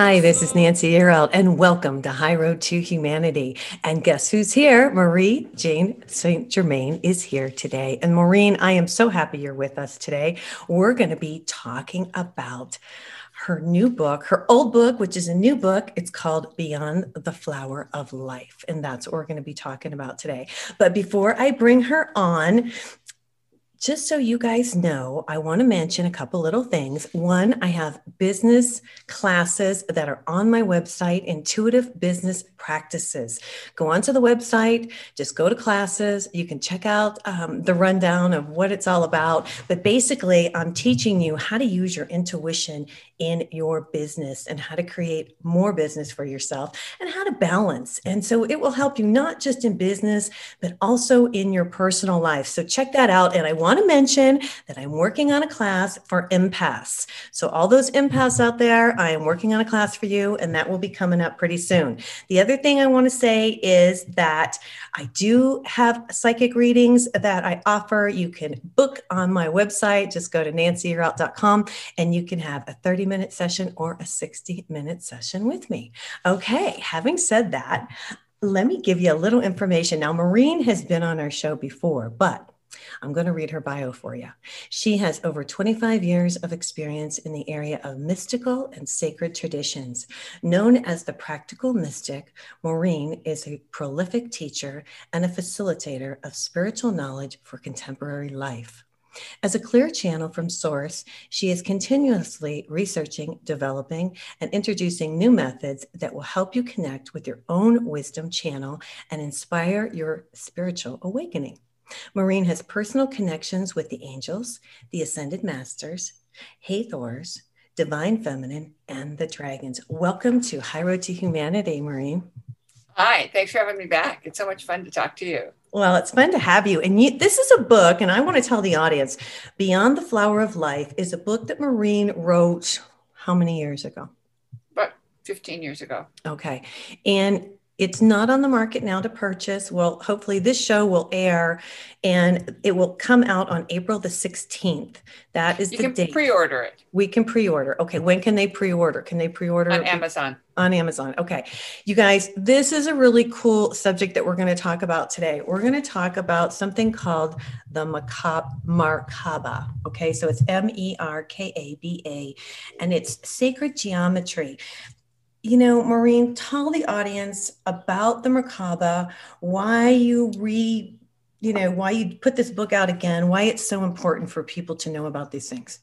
Hi, this is Nancy Yearout, and welcome to High Road to Humanity. And guess who's here? Maureen J. St. Germain is here today. And Maureen, I am so happy you're with us today. We're going to be talking about her new book, her old book, which is a new book. It's called Beyond the Flower of Life. And that's what we're going to be talking about today. But before I bring her on, just so you guys know, I want to mention a couple little things. One, I have business classes that are on my website, Intuitive Business Practices. Go onto the website, just go to classes. You can check out um, the rundown of what it's all about. But basically, I'm teaching you how to use your intuition in your business and how to create more business for yourself and how to balance. And so it will help you not just in business, but also in your personal life. So check that out. And I want to mention that I'm working on a class for empaths. So all those empaths out there, I am working on a class for you, and that will be coming up pretty soon. The other thing I want to say is that I do have psychic readings that I offer. You can book on my website. Just go to nancyyearout.com and you can have a 30 minute session or a 60 minute session with me. Okay, having said that, let me give you a little information. Now, Maureen has been on our show before, but I'm going to read her bio for you. She has over 25 years of experience in the area of mystical and sacred traditions. Known as the practical mystic, Maureen is a prolific teacher and a facilitator of spiritual knowledge for contemporary life. As a clear channel from source, she is continuously researching, developing, and introducing new methods that will help you connect with your own wisdom channel and inspire your spiritual awakening. Maureen has personal connections with the angels, the ascended masters, Hathors, divine feminine, and the dragons. Welcome to High Road to Humanity, Maureen. Hi, thanks for having me back. It's so much fun to talk to you. Well, it's fun to have you. And you, this is a book, and I want to tell the audience Beyond the Flower of Life is a book that Maureen wrote how many years ago? About 15 years ago. Okay. And it's not on the market now to purchase. Well, hopefully this show will air and it will come out on April the 16th. That is you the can date. pre-order it. We can pre-order. Okay, when can they pre-order? Can they pre-order on Amazon? On Amazon. Okay. You guys, this is a really cool subject that we're going to talk about today. We're going to talk about something called the Merkaba. Okay, so it's M E R K A B A and it's sacred geometry you know, Maureen, tell the audience about the Merkaba, why you re, you know, why you put this book out again, why it's so important for people to know about these things.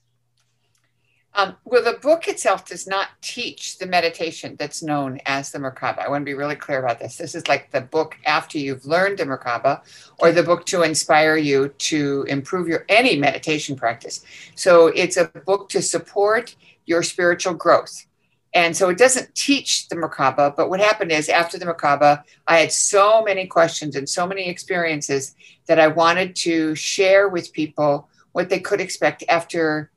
Um, well, the book itself does not teach the meditation that's known as the Merkaba. I want to be really clear about this. This is like the book after you've learned the Merkaba, or the book to inspire you to improve your any meditation practice. So it's a book to support your spiritual growth. And so it doesn't teach the Merkaba, but what happened is after the Merkaba, I had so many questions and so many experiences that I wanted to share with people what they could expect after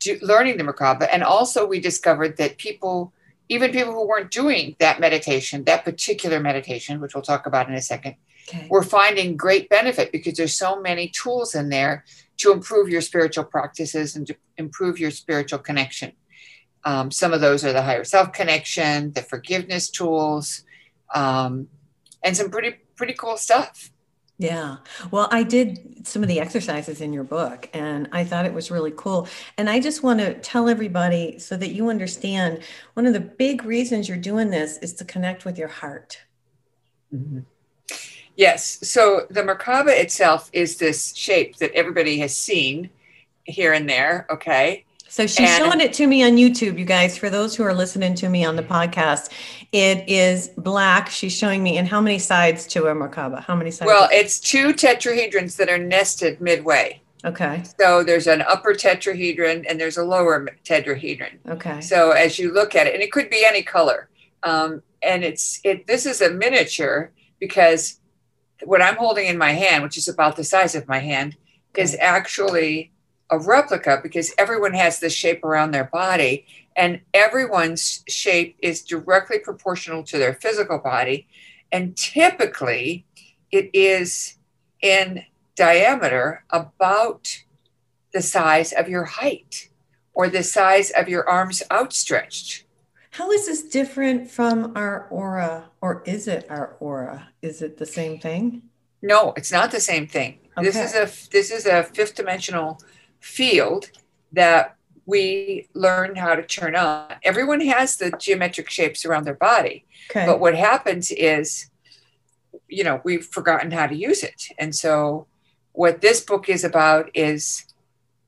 do, learning the Merkaba. And also, we discovered that people, even people who weren't doing that meditation, that particular meditation, which we'll talk about in a second, okay. were finding great benefit because there's so many tools in there to improve your spiritual practices and to improve your spiritual connection. Um, some of those are the higher self connection, the forgiveness tools, um, and some pretty pretty cool stuff. Yeah. Well, I did some of the exercises in your book and I thought it was really cool. And I just want to tell everybody so that you understand one of the big reasons you're doing this is to connect with your heart. Mm-hmm. Yes. So the Merkaba itself is this shape that everybody has seen here and there. Okay. So she's and, showing it to me on YouTube, you guys. For those who are listening to me on the podcast, it is black. She's showing me, and how many sides to a Merkaba? How many sides? Well, it's two tetrahedrons that are nested midway. Okay. So there's an upper tetrahedron and there's a lower tetrahedron. Okay. So as you look at it, and it could be any color, um, and it's it. This is a miniature because what I'm holding in my hand, which is about the size of my hand, is actually a replica because everyone has this shape around their body, and everyone's shape is directly proportional to their physical body, and typically it is in diameter about the size of your height or the size of your arms outstretched. How is this different from our aura, or is it our aura? Is it the same thing? No, it's not the same thing. This is a this is a fifth dimensional field that we learn how to turn on. Everyone has the geometric shapes around their body, Okay. but what happens is, you know, we've forgotten how to use it. And so, what this book is about is,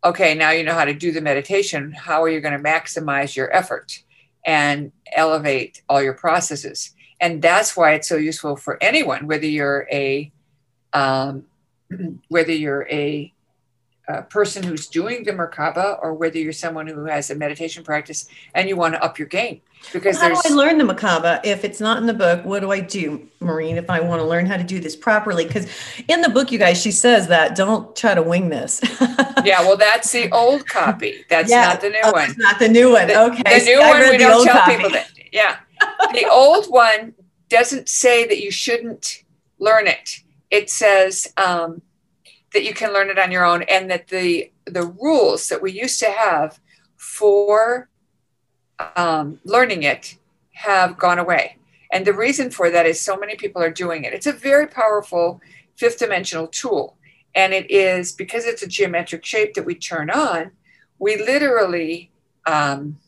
okay, now you know how to do the meditation. How are you going to maximize your effort and elevate all your processes? And that's why it's so useful for anyone, whether you're a um, whether you're a, a person who's doing the Merkaba or whether you're someone who has a meditation practice and you want to up your game. Because How do I learn the Merkaba if it's not in the book? What do I do, Maureen, if I want to learn how to do this properly? Because in the book, you guys, she says that don't try to wing this. yeah, well, that's the old copy. That's Yeah. not the new Oh, one. not the new one. The, okay. the new I one we the don't old tell copy. people that. Yeah, the old one doesn't say that you shouldn't learn it. It says um, that you can learn it on your own, and that the the rules that we used to have for um, learning it have gone away. And the reason for that is so many people are doing it. It's a very powerful fifth dimensional tool. And it is because it's a geometric shape that we turn on, we literally um,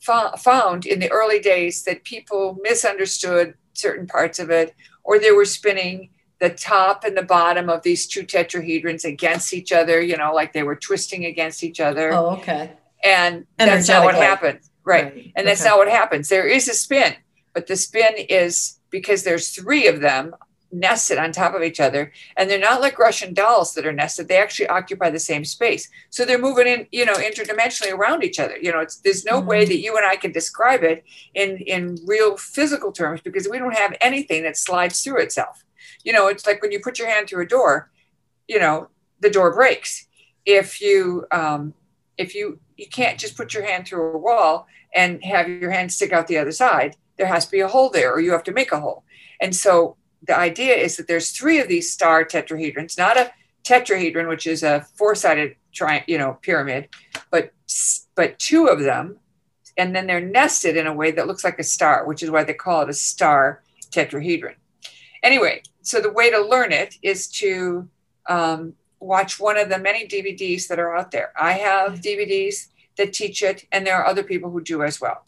fo- found in the early days that people misunderstood certain parts of it, or they were spinning the top and the bottom of these two tetrahedrons against each other, you know, like they were twisting against each other. Oh, okay. And that's not what happened. Right. And that's Okay. not what happens. There is a spin, but the spin is because there's three of them nested on top of each other. And they're not like Russian dolls that are nested. They actually occupy the same space. So they're moving in, you know, interdimensionally around each other. You know, it's there's no way Mhm. that you and I can describe it in in real physical terms because we don't have anything that slides through itself. You know, it's like when you put your hand through a door, you know, the door breaks. If you um if you you can't just put your hand through a wall and have your hand stick out the other side. There has to be a hole there, or you have to make a hole. And so the idea is that there's three of these star tetrahedrons, not a tetrahedron, which is a four-sided tri- you know, pyramid, but but two of them, and then they're nested in a way that looks like a star, which is why they call it a star tetrahedron. Anyway, so the way to learn it is to um, watch one of the many DVDs that are out there. I have DVDs that teach it, and there are other people who do as well.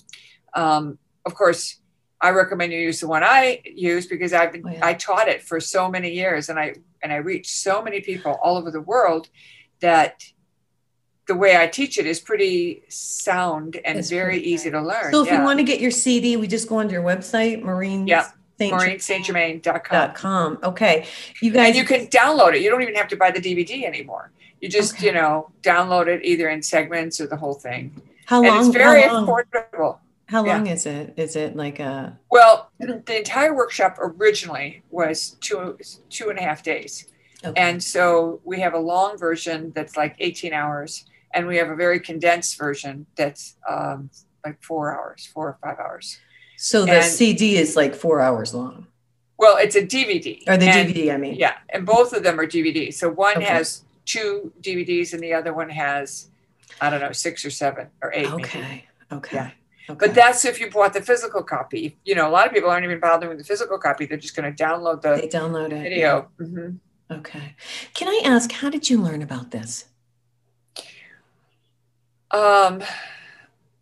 Um, of course, I recommend you use the one I use because I've been Oh, yeah. I taught it for so many years, and I and I reached so many people all over the world that the way I teach it is pretty sound and very easy to learn. So if yeah. you want to get your CD, we just go onto your website, Maureen. Yeah, Saint com. Okay. You guys and you can download it. You don't even have to buy the DVD anymore. You just, Okay. you know, download it either in segments or the whole thing. how and long it's very how long, affordable. how yeah. long is it? Is it like a Well, the entire workshop originally was two two and a half days. okay. And so we have a long version that's like 18 hours, and we have a very condensed version that's um, like four hours, four or five hours. So the and- CD is like four hours long. Well, it's a DVD. Or the and- DVD, I mean. Yeah, and both of them are DVDs. So one Okay. has two DVDs, and the other one has, I don't know, six or seven or eight. maybe. Okay. Okay. Yeah. Okay. But that's if you bought the physical copy. You know, a lot of people aren't even bothering with the physical copy. They're just going to download the they download it. video. Mhm. Okay. Can I ask, how did you learn about this? Um,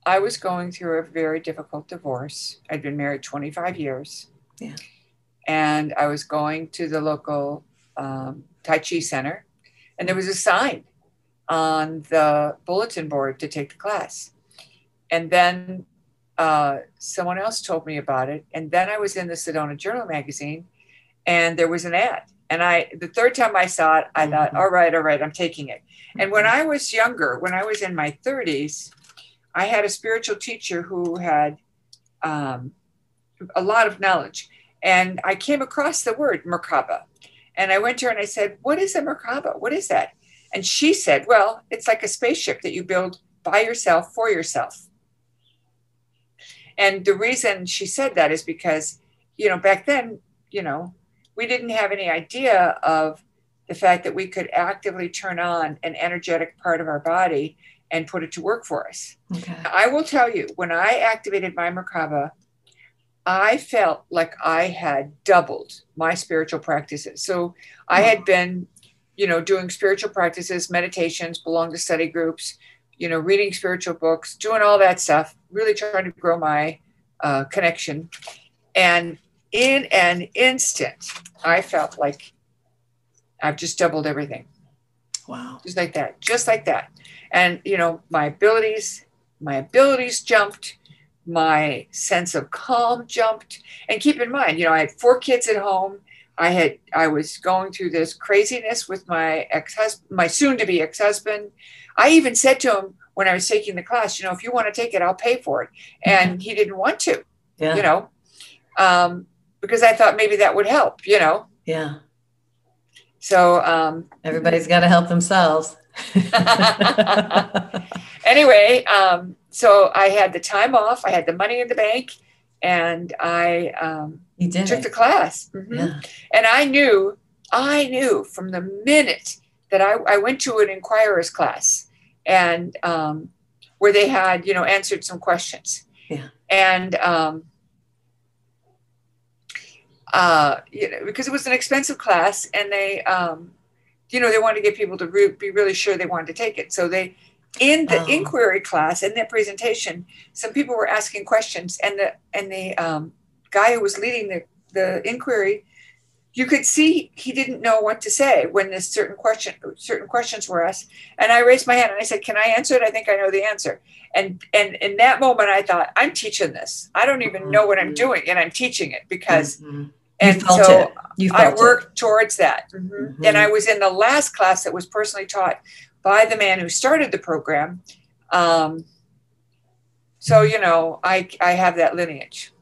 I was going through a very difficult divorce. I'd been married 25 years. Yeah. And I was going to the local um, Tai Chi center, and there was a sign on the bulletin board to take the class. And then uh, someone else told me about it. And then I was in the Sedona Journal magazine, and there was an ad. And I, the third time I saw it, I thought, Mhm. all right, all right, I'm taking it. And when I was younger, when I was in my 30s, I had a spiritual teacher who had um, a lot of knowledge. And I came across the word Merkaba. And I went to her and I said, What is a Merkaba? What is that? And she said, Well, it's like a spaceship that you build by yourself for yourself. And the reason she said that is because, you know, back then, you know, we didn't have any idea of the fact that we could actively turn on an energetic part of our body and put it to work for us. Okay. I will tell you, when I activated my Merkaba, I felt like I had doubled my spiritual practices. So I had been, you know, doing spiritual practices, meditations, belong to study groups, you know, reading spiritual books, doing all that stuff, really trying to grow my uh, connection. And in an instant, I felt like I've just doubled everything Wow. just like that, just like that. And you know, my abilities, my abilities jumped, my sense of calm jumped. And keep in mind, you know, I had four kids at home. I had I was going through this craziness with my ex-husband, my soon-to-be ex-husband. I even said to him when I was taking the class, you know, if you want to take it, I'll pay for it. And he didn't want to, Yeah. you know, um, because I thought maybe that would help, you know. Yeah. So um, Everybody's got to help themselves. anyway, um, so I had the time off, I had the money in the bank, and I um, took it. the class. Mhm. Yeah. And I knew, I knew from the minute that I, I went to an inquirer's class and um, where they had, you know, answered some questions. Yeah. And, um, uh, you know, because it was an expensive class and they, um, you know, they wanted to get people to re- be really sure they wanted to take it. So they, in the Oh. inquiry class, in that presentation, some people were asking questions and the, and the um, guy who was leading the, the inquiry, you could see he didn't know what to say when this certain question certain questions were asked. And I raised my hand and I said, Can I answer it? I think I know the answer. And and in that moment I thought, I'm teaching this. I don't even know what I'm Mhm. doing, and I'm teaching it because Mhm. And you felt so it. You I felt worked towards that. Mhm. Mhm. And I was in the last class that was personally taught by the man who started the program. Um, so you know, I I have that lineage.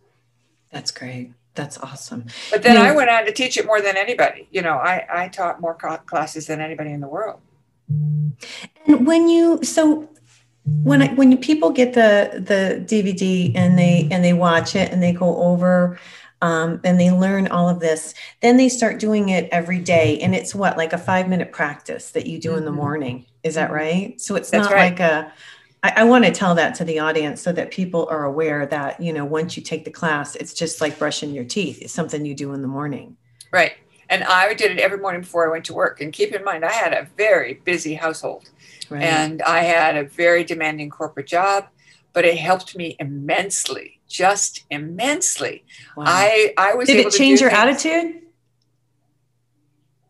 That's great. That's awesome. But then. I went on to teach it more than anybody. You know, I, I taught more classes than anybody in the world. And when you so when I, when people get the the DVD and they and they watch it and they go over um, and they learn all of this, then they start doing it every day, and it's what like a five minute practice that you do in the Mhm. morning. Is that Mhm. right? So it's That's not right. like a. I, I want to tell that to the audience so that people are aware that you know once you take the class, it's just like brushing your teeth. It's something you do in the morning. Right. And I did it every morning before I went to work. And keep in mind, I had a very busy household Right. and I had a very demanding corporate job, but it helped me immensely, just immensely. Wow. I, I was Did able it to change your things- attitude?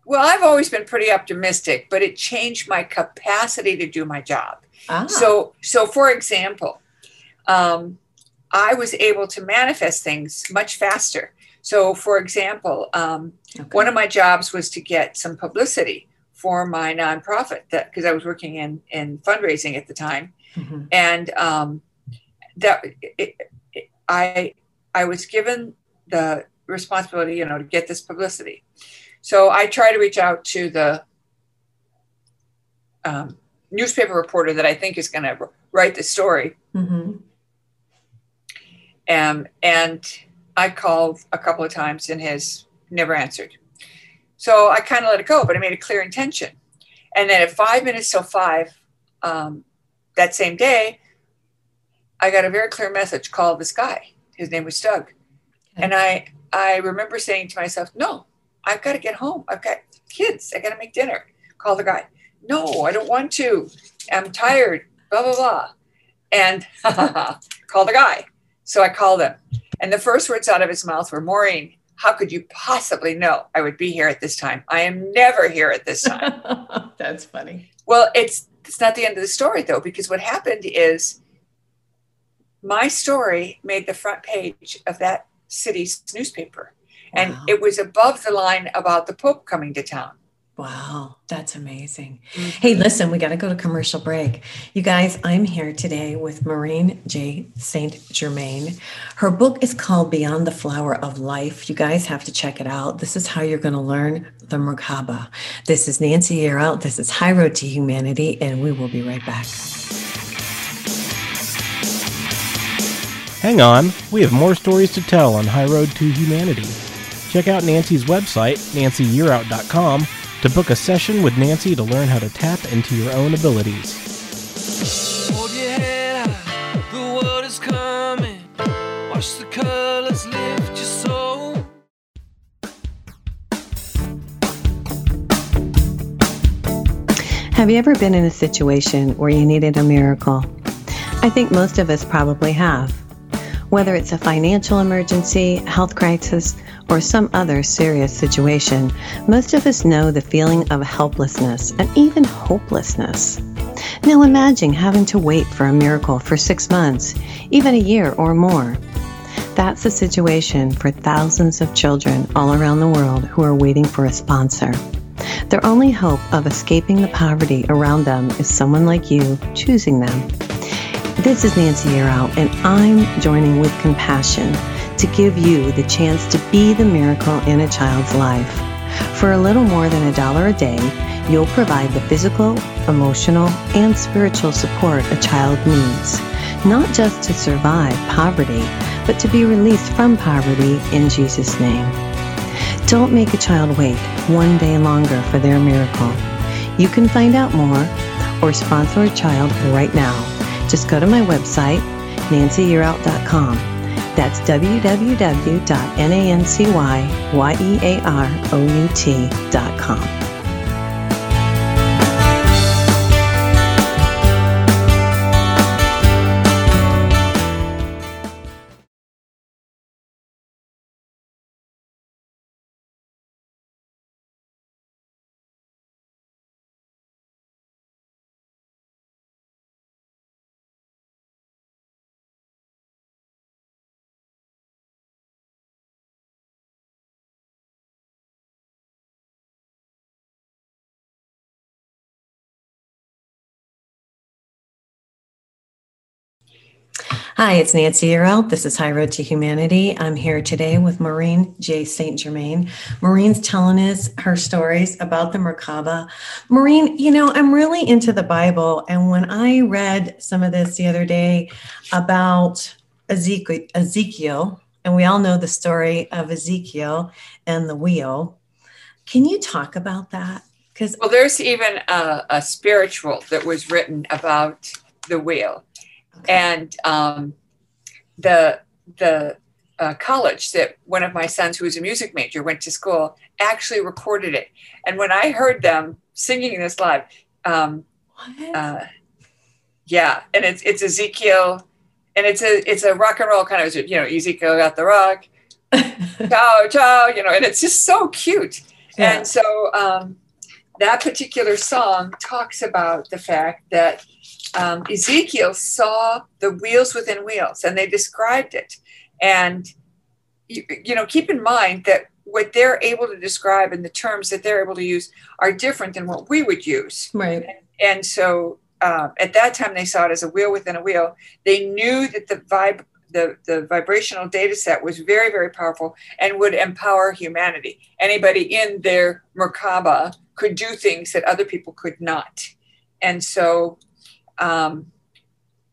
Well, I've always been pretty optimistic, but it changed my capacity to do my job. Ah, So, so for example, um, I was able to manifest things much faster. So, for example, um, okay. one of my jobs was to get some publicity for my nonprofit that because I was working in in fundraising at the time, Mhm. and um, that it, I I was given the responsibility, you know, to get this publicity. So I try to reach out to the um, newspaper reporter that I think is going to write the story, Mhm. um, and I called a couple of times and his never answered. So I kind of let it go, but I made a clear intention. And then at five minutes till five um, that same day, I got a very clear message call this guy. His name was Doug. Okay. And I, I remember saying to myself, no, I've got to get home. I've got kids. I got to make dinner. Call the guy. No, I don't want to. I'm tired. Blah, blah, blah. And call the guy. So I called him. And the first words out of his mouth were, Maureen, how could you possibly know I would be here at this time? I am never here at this time. That's funny. well, it's it's not the end of the story though, because what happened is my story made the front page of that city's newspaper. And Wow. it was above the line about the Pope coming to town. Wow, that's amazing. Mhm. Hey, listen, we got to go to commercial break. You guys, I'm here today with Maureen J. St. Germain. Her book is called Beyond the Flower of Life. You guys have to check it out. This is how you're going to learn the Merkaba. This is Nancy Yearout. This is High Road to Humanity, and we will be right back. Hang on, we have more stories to tell on High Road to Humanity. Check out Nancy's website, nancyyearout.com, to book a session with Nancy to learn how to tap into your own abilities. Hold your head high, the world is coming. Watch the colors lift your soul. Have you ever been in a situation where you needed a miracle? I think most of us probably have. Whether it's a financial emergency, health crisis, or some other serious situation, most of us know the feeling of helplessness and even hopelessness. Now imagine having to wait for a miracle for six months, even a year or more. That's the situation for thousands of children all around the world who are waiting for a sponsor. Their only hope of escaping the poverty around them is someone like you choosing them. This is Nancy Yearout, and I'm joining with compassion to give you the chance to be the miracle in a child's life. For a little more than a dollar a day, you'll provide the physical, emotional, and spiritual support a child needs, not just to survive poverty, but to be released from poverty in Jesus' name. Don't make a child wait one day longer for their miracle. You can find out more or sponsor a child right now. Just go to my website, nancyyearout.com. That's www.nancyyearout.com. Hi, it's Nancy Yearout. This is High Road to Humanity. I'm here today with Maureen J. St. Germain. Maureen's telling us her stories about the Merkaba. Maureen, you know, I'm really into the Bible. And when I read some of this the other day about Ezekiel, Ezekiel and we all know the story of Ezekiel and the wheel, can you talk about that? Because Well, there's even a, a spiritual that was written about the wheel, and um, the the uh, college that one of my sons, who was a music major, went to school, actually recorded it. And when I heard them singing this live, um, uh, yeah, and it's it's Ezekiel, and it's a it's a rock and roll kind of you know Ezekiel got the rock, ciao ciao, you know, and it's just so cute. Yeah. And so um, that particular song talks about the fact that um, Ezekiel saw the wheels within wheels, and they described it. And you, you know, keep in mind that what they're able to describe and the terms that they're able to use are different than what we would use. right. And so uh, at that time, they saw it as a wheel within a wheel. They knew that the vibe, the, the vibrational data set was very, very powerful and would empower humanity. Anybody in their Merkaba could do things that other people could not. And so, um,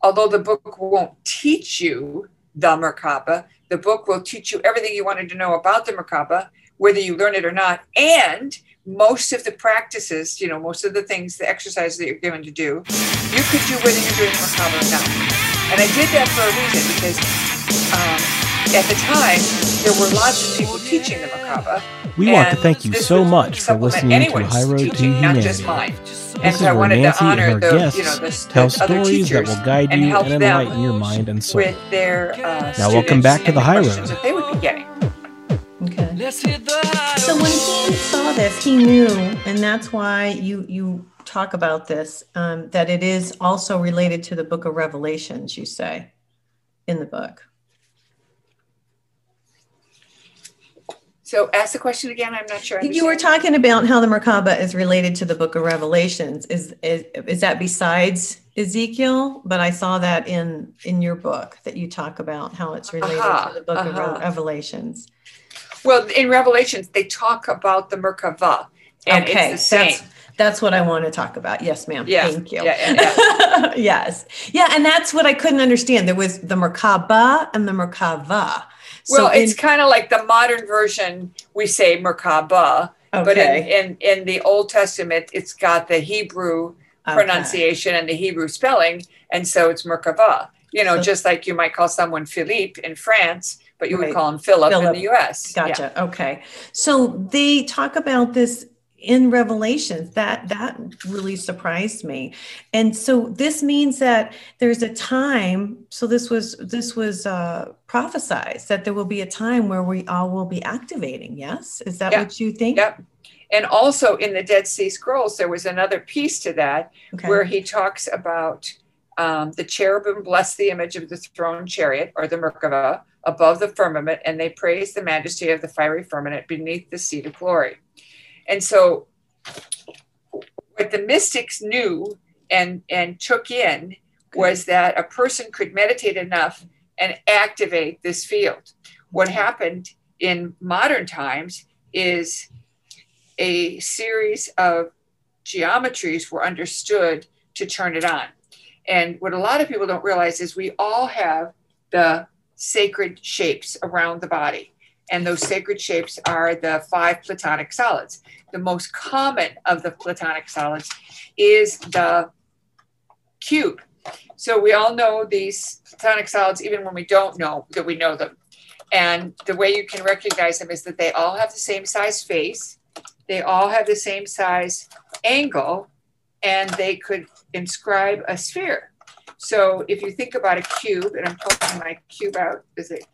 although the book won't teach you the Merkaba, the book will teach you everything you wanted to know about the Merkaba, whether you learn it or not. And most of the practices, you know, most of the things, the exercises that you're given to do, you could do whether you're doing Merkaba or not. And I did that for a reason because um, at the time there were lots of people teaching the Merkaba. We want to thank you so much for listening to High Road to teaching, not just Humanity. mine. And This is I where Nancy and her the, guests you know, the, tell the other stories that will guide and you help and enlighten your mind and soul. with their uh, Now, welcome students back to and the High Road. that they would be getting. Okay. Let's hit the high So when he saw this, he knew, and that's why you you talk about this, um, that it is also related to the book of Revelations, you say, in the book. So ask the question again. I'm not sure. I You were talking about how the Merkaba is related to the book of Revelations. Is, is is that besides Ezekiel? But I saw that in in your book that you talk about how it's related Aha, to the book of Re- aha. Revelations. Well, in Revelations, they talk about the Merkava, and okay, it's the same. that's that's what I want to talk about. Yes, ma'am. Yeah, Thank you. yeah, yeah, yes. Yeah, and that's what I couldn't understand. There was the Merkaba and the Merkava. Well, So in- it's kind of like the modern version. We say Merkaba, but in, in in the Old Testament, it's got the Hebrew okay. pronunciation and the Hebrew spelling, and so it's Merkava. You know, So- just like you might call someone Philippe in France, but you Right. would call him Philip, in the U.S. Yeah. Gotcha. Okay. So they talk about this in Revelations. That that really surprised me. And so this means that there's a time. So this was this was uh, prophesized that there will be a time where we all will be activating. Yes, is that Yeah. what you think? Yep. And also in the Dead Sea Scrolls, there was another piece to that Okay. where he talks about um, the cherubim bless the image of the throne chariot or the Merkava above the firmament, and they praise the majesty of the fiery firmament beneath the seat of glory. And so, what the mystics knew and, and took in was that a person could meditate enough and activate this field. What happened in modern times is a series of geometries were understood to turn it on. And what a lot of people don't realize is we all have the sacred shapes around the body. And those sacred shapes are the five platonic solids. The most common of the platonic solids is the cube. So we all know these platonic solids, even when we don't know that we know them. And the way you can recognize them is that they all have the same size face, they all have the same size angle, and they could inscribe a sphere. So if you think about a cube, and I'm pulling my cube out is it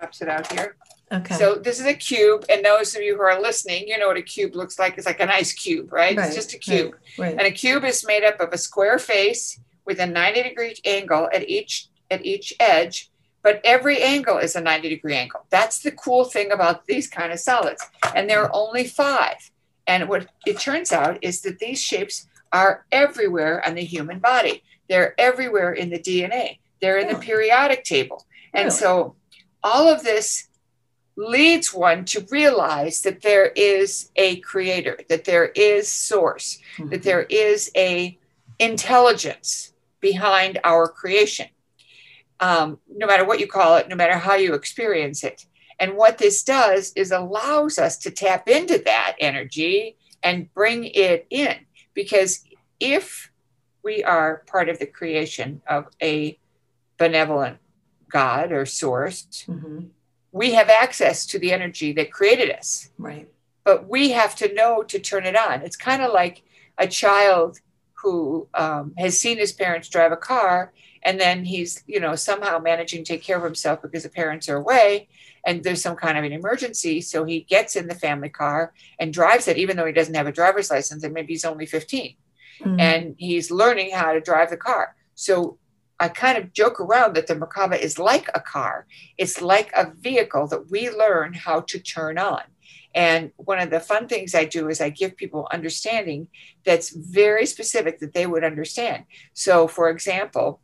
pops it out here. okay. So this is a cube, and those of you who are listening, you know what a cube looks like. It's like an ice cube, right? Right, It's just a cube. right. And a cube is made up of a square face with a 90 degree angle at each at each edge, but every angle is a 90 degree angle. That's the cool thing about these kind of solids. And there are only five. And what it turns out is that these shapes are everywhere on the human body. They're everywhere in the DNA. They're in the oh. periodic table. And Really? so all of this leads one to realize that there is a creator, that there is source, that there is a intelligence behind our creation. Um, no matter what you call it no matter how you experience it. And what this does is allows us to tap into that energy and bring it in. Because if we are part of the creation of a benevolent god or source Mhm. we have access to the energy that created us Right. but we have to know to turn it on. It's kind of like a child who um, has seen his parents drive a car and then he's, you know, somehow managing to take care of himself because the parents are away and there's some kind of an emergency. So he gets in the family car and drives it, even though he doesn't have a driver's license and maybe he's only 15 Mhm. and he's learning how to drive the car. So I kind of joke around that the Merkaba is like a car. It's like a vehicle that we learn how to turn on. And one of the fun things I do is I give people understanding that's very specific that they would understand. So, for example,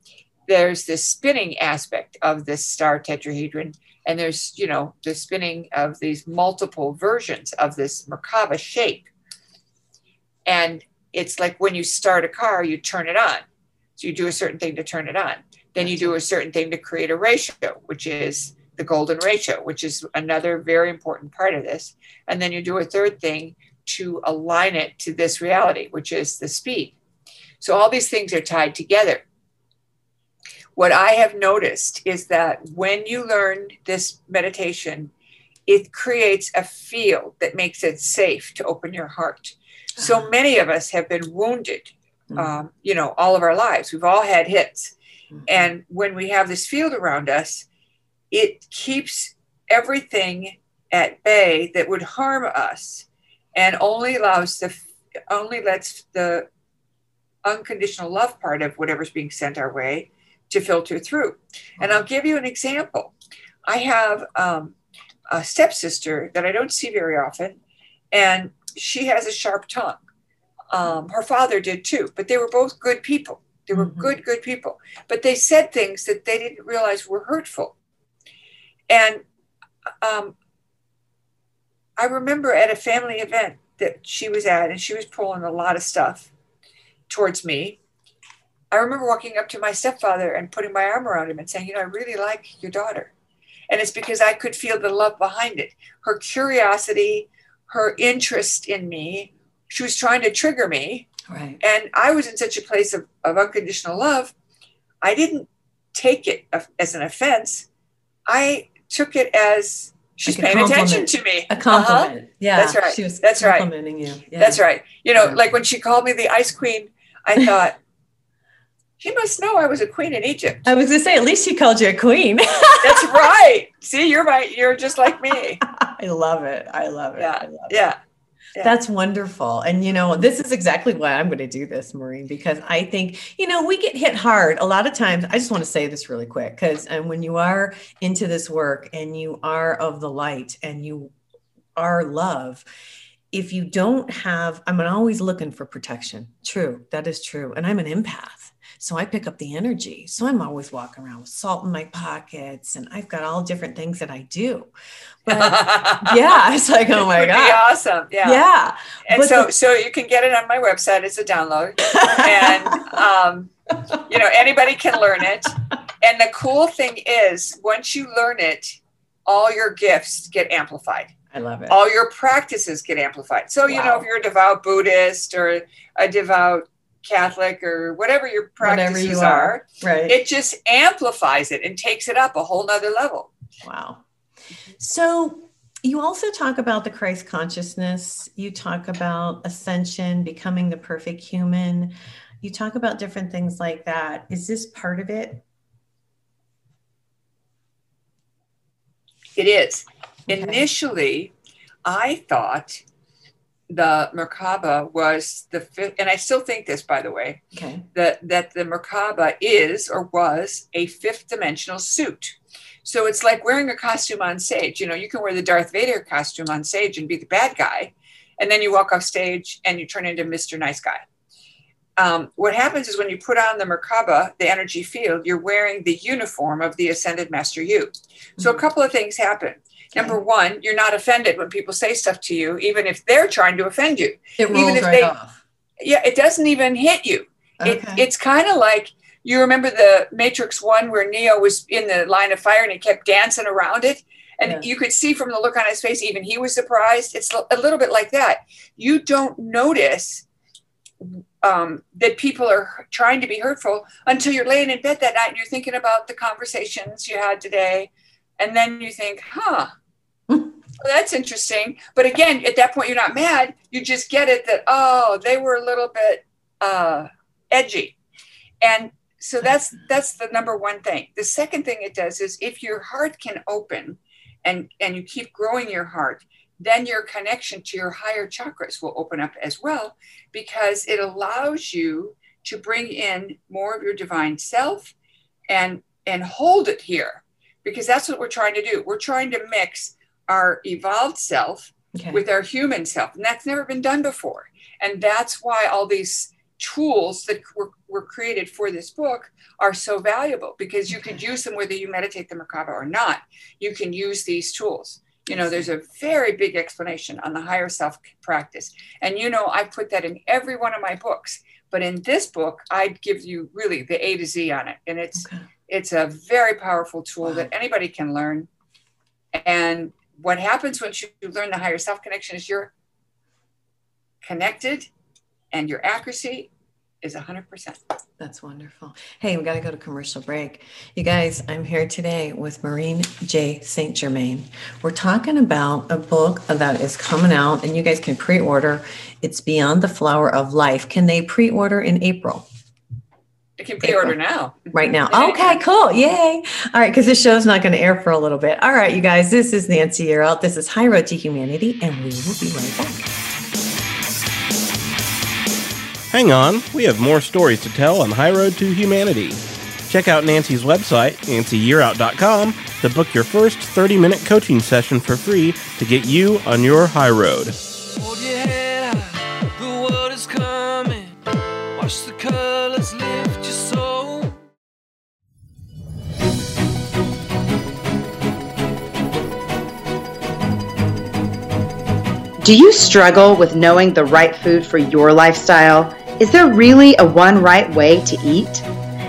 there's this spinning aspect of this star tetrahedron, and there's, you know, the spinning of these multiple versions of this Merkaba shape. And it's like when you start a car, you turn it on. So you do a certain thing to turn it on. Then you do a certain thing to create a ratio, which is the golden ratio, which is another very important part of this. And then you do a third thing to align it to this reality, which is the speed. So all these things are tied together. What I have noticed is that when you learn this meditation, it creates a field that makes it safe to open your heart. So ah. many of us have been wounded, um, you know, all of our lives. We've all had hits. And when we have this field around us, it keeps everything at bay that would harm us and only allows the only lets the unconditional love part of whatever's being sent our way to filter through. And I'll give you an example. I have um, a stepsister that I don't see very often, and she has a sharp tongue. Um, her father did too, but they were both good people. They were Mhm. good, good people. But they said things that they didn't realize were hurtful. And um, I remember at a family event that she was at, and she was pulling a lot of stuff towards me. I remember walking up to my stepfather and putting my arm around him and saying, You know, I really like your daughter. And it's because I could feel the love behind it her curiosity, her interest in me. She was trying to trigger me. Right. And I was in such a place of, of unconditional love. I didn't take it as an offense. I took it as she's Like paying attention to me. A Uh-huh. compliment. Yeah. That's right. She was That's right. complimenting you. Yeah. That's right. You know, Yeah. like when she called me the ice queen, I thought, she must know I was a queen in Egypt. I was gonna say, at least she called you a queen. That's right. See, you're right. You're just like me. I love it. I love it. Yeah. I love it. That's wonderful. And, you know, this is exactly why I'm going to do this, Maureen, because I think, you know, we get hit hard a lot of times. I just want to say this really quick because and um, when you are into this work and you are of the light and you are love, if you don't have, I'm always looking for protection. True. That is true. And I'm an empath. So I pick up the energy. So I'm always walking around with salt in my pockets and I've got all different things that I do. But yeah, it's like, oh my Would be God. awesome. Yeah. Yeah. And But so, the- so you can get it on my website. It's a download, and um, you know anybody can learn it. And the cool thing is, once you learn it, all your gifts get amplified. I love it. All your practices get amplified. So you know if you're a devout Buddhist or a devout Catholic or whatever your Whatever practices you are, are. Right. it just amplifies it and takes it up a whole nother level. Wow. So you also talk about the Christ consciousness. You talk about ascension, becoming the perfect human. You talk about different things like that. Is this part of it? It is. Okay. Initially, I thought the Merkaba was the fifth, and I still think this, by the way, Okay. that, that the Merkaba is or was a fifth dimensional suit. So it's like wearing a costume on stage. You know, you can wear the Darth Vader costume on stage and be the bad guy, and then you walk off stage and you turn into Mr. Nice Guy. Um, what happens is when you put on the Merkaba, the energy field, you're wearing the uniform of the Ascended Master You. So a couple of things happen. Number one, you're not offended when people say stuff to you, even if they're trying to offend you. It Even rolls if right they- off. Yeah, it doesn't even hit you. It, Okay. it's kind of like you remember the Matrix one where Neo was in the line of fire and he kept dancing around it. And Yeah. you could see from the look on his face, even he was surprised. It's a little bit like that. You don't notice um, that people are trying to be hurtful until you're laying in bed that night and you're thinking about the conversations you had today. And then you think, huh, well, that's interesting. But again, at that point, you're not mad. You just get it that, oh, they were a little bit uh, edgy. And so that's that's the number one thing. The second thing it does is if your heart can open and and you keep growing your heart, then your connection to your higher chakras will open up as well because it allows you to bring in more of your divine self and and hold it here because that's what we're trying to do. We're trying to mix our evolved self okay. with our human self. And that's never been done before. And that's why all these tools that were, were created for this book are so valuable because you could use them whether you meditate the Merkaba or not. You can use these tools. You know, there's a very big explanation on the higher self practice. And you know, I put that in every one of my books. But in this book, I'd give you really the A to Z on it. And it's Okay. it's a very powerful tool Wow. that anybody can learn. And what happens once you learn the higher self connection is you're connected and your accuracy is 100%. That's wonderful. Hey, we got to go to commercial break. You guys, I'm here today with Maureen J. St. Germain. We're talking about a book that is coming out, and you guys can pre order. It's Beyond the Flower of Life. Can they pre order in April? You can pre order now. Mm-hmm. Right now. Okay, cool. Yay. All right, because this show's not going to air for a little bit. All right, you guys, this is Nancy Yearout. This is High Road to Humanity, and we will be right back. Hang on, we have more stories to tell on High Road to Humanity. Check out Nancy's website, nancyyearout.com, to book your first 30 minute coaching session for free to get you on your high road. Do you struggle with knowing the right food for your lifestyle? Is there really a one right way to eat?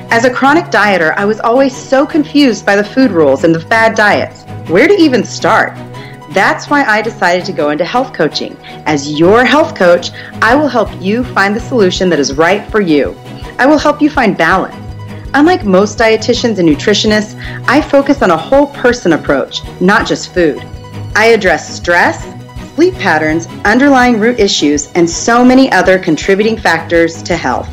As a chronic dieter, I was always so confused by the food rules and the fad diets. Where to even start? That's why I decided to go into health coaching. As your health coach, I will help you find the solution that is right for you. I will help you find balance. Unlike most dietitians and nutritionists, I focus on a whole person approach, not just food. I address stress, sleep patterns, underlying root issues, and so many other contributing factors to health.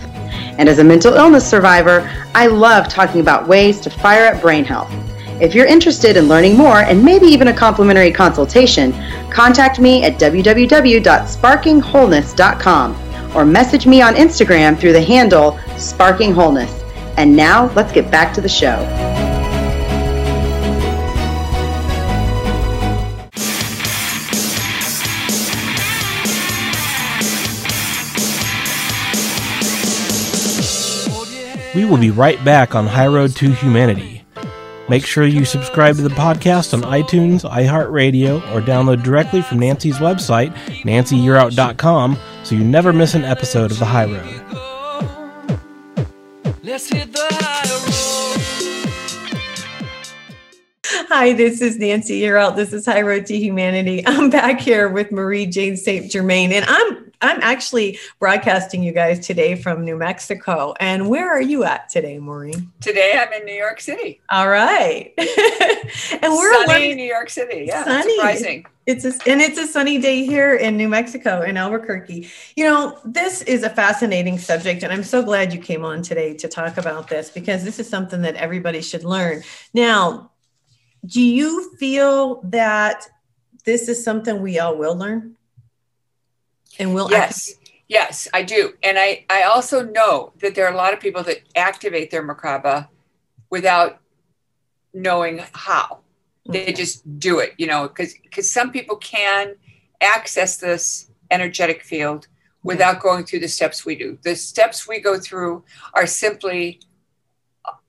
And as a mental illness survivor, I love talking about ways to fire up brain health. If you're interested in learning more and maybe even a complimentary consultation, contact me at www.sparkingwholeness.com or message me on Instagram through the handle Sparking Wholeness. And now let's get back to the show. We will be right back on High Road to Humanity. Make sure you subscribe to the podcast on iTunes, iHeartRadio, or download directly from Nancy's website, nancyyearout.com, so you never miss an episode of The High Road. Let's hit the high road. Hi, this is Nancy Yearout. This is High Road to Humanity. I'm back here with Marie Jane St. Germain, and I'm I'm actually broadcasting you guys today from New Mexico. And where are you at today, Maureen? Today I'm in New York City. All right, and we're Sunny learning- New York City. Yeah, Sunny. surprising. It's a, and it's a sunny day here in New Mexico in Albuquerque. You know, this is a fascinating subject, and I'm so glad you came on today to talk about this because this is something that everybody should learn. Now, do you feel that this is something we all will learn? And will Yes, yes, I do, and I I also know that there are a lot of people that activate their Merkaba without knowing how. They just do it, you know, because because some people can access this energetic field without going through the steps we do. The steps we go through are simply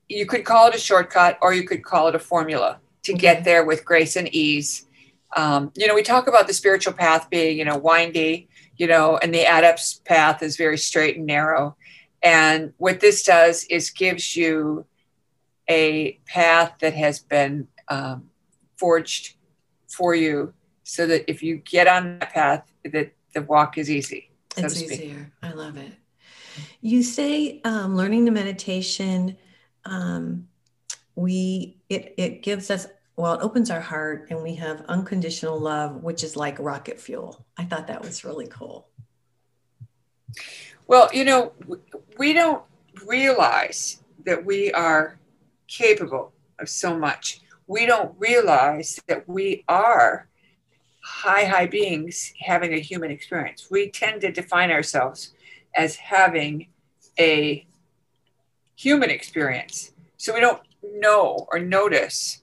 you could call it a shortcut or you could call it a formula to Okay. get there with grace and ease. Um, you know, we talk about the spiritual path being, you know, windy, you know, and the adept's path is very straight and narrow. And what this does is gives you a path that has been um, forged for you so that if you get on that path, that the walk is easy, so it's easier. I love it. You say um, learning the meditation, um, we it it gives us well, it opens our heart, and we have unconditional love, which is like rocket fuel. I thought that was really cool. Well, you know, we don't realize that we are capable of so much. We don't realize that we are high, high beings having a human experience. We tend to define ourselves as having a human experience. So we don't know or notice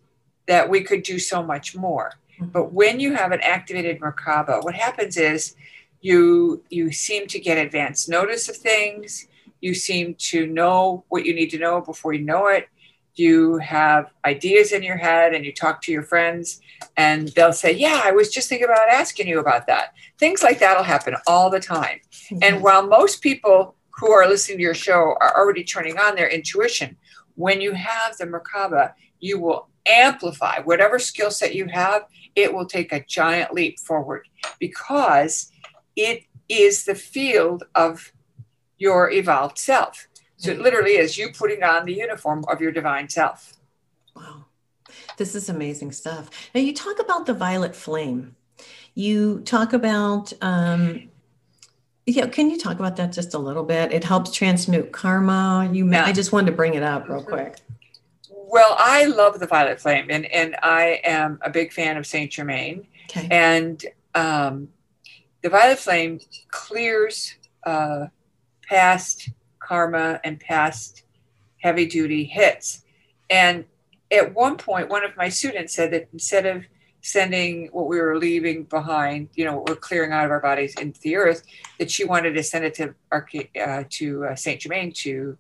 that we could do so much more. Mm-hmm. But when you have an activated Merkaba, what happens is you you seem to get advanced notice of things. You seem to know what you need to know before you know it. You have ideas in your head and you talk to your friends and they'll say yeah i was just thinking about asking you about that. Things like that'll happen all the time. Mm-hmm. And while most people who are listening to your show are already turning on their intuition when you have the merkaba you will amplify whatever skill set you have it will take a giant leap forward because it is the field of your evolved self. So it literally is you putting on the uniform of your divine self. Wow. This is amazing stuff. Now, you talk about the violet flame. You talk about, um, yeah, can you talk about that just a little bit? It helps transmute karma. You, Yeah. I just wanted to bring it up real quick. Well, I love the violet flame, and, and I am a big fan of Saint Germain. Okay. And um, the violet flame clears uh, past karma and past heavy duty hits. And at one point, one of my students said that instead of sending what we were leaving behind, you know, what we're clearing out of our bodies into the earth, that she wanted to send it to uh, to uh, Saint Germain to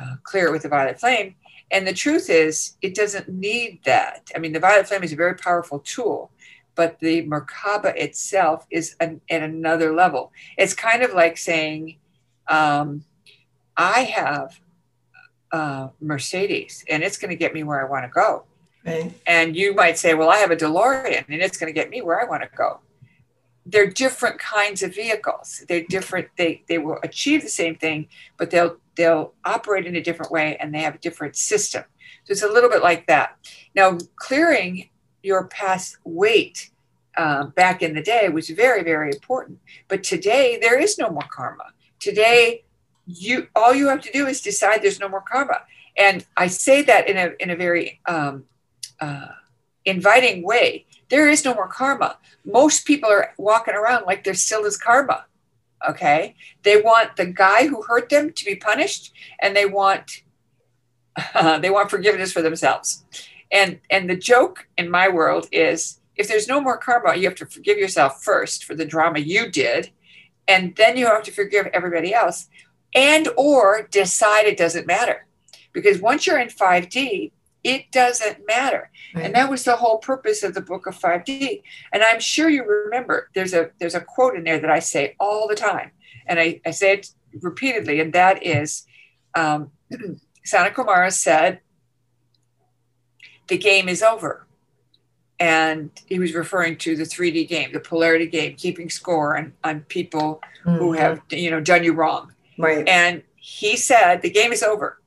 uh, clear it with the violet flame. And the truth is, it doesn't need that. I mean, the violet flame is a very powerful tool, but the Merkaba itself is an, at another level. It's kind of like saying, um, I have uh, Mercedes and it's going to get me where I want to go. Right. And you might say, well, I have a DeLorean and it's going to get me where I want to go. They're different kinds of vehicles. They're different. They, they will achieve the same thing, but they'll, they'll operate in a different way and they have a different system. So it's a little bit like that. Now, clearing your past weight uh, back in the day was very, very important. But today, there is no more karma. Today, you all you have to do is decide there's no more karma. And I say that in a in a very um, uh, inviting way. There is no more karma. Most people are walking around like there still is karma. Okay, they want the guy who hurt them to be punished, and they want uh, they want forgiveness for themselves. And and the joke in my world is if there's no more karma, you have to forgive yourself first for the drama you did, and then you have to forgive everybody else and or decide it doesn't matter because once you're in 5d it doesn't matter right. and that was the whole purpose of the book of 5d and i'm sure you remember there's a there's a quote in there that i say all the time and i, I say it repeatedly and that is um, Sanat Kumara said the game is over and he was referring to the 3d game the polarity game keeping score on, on people mm-hmm. who have you know done you wrong Right. And he said, the game is over.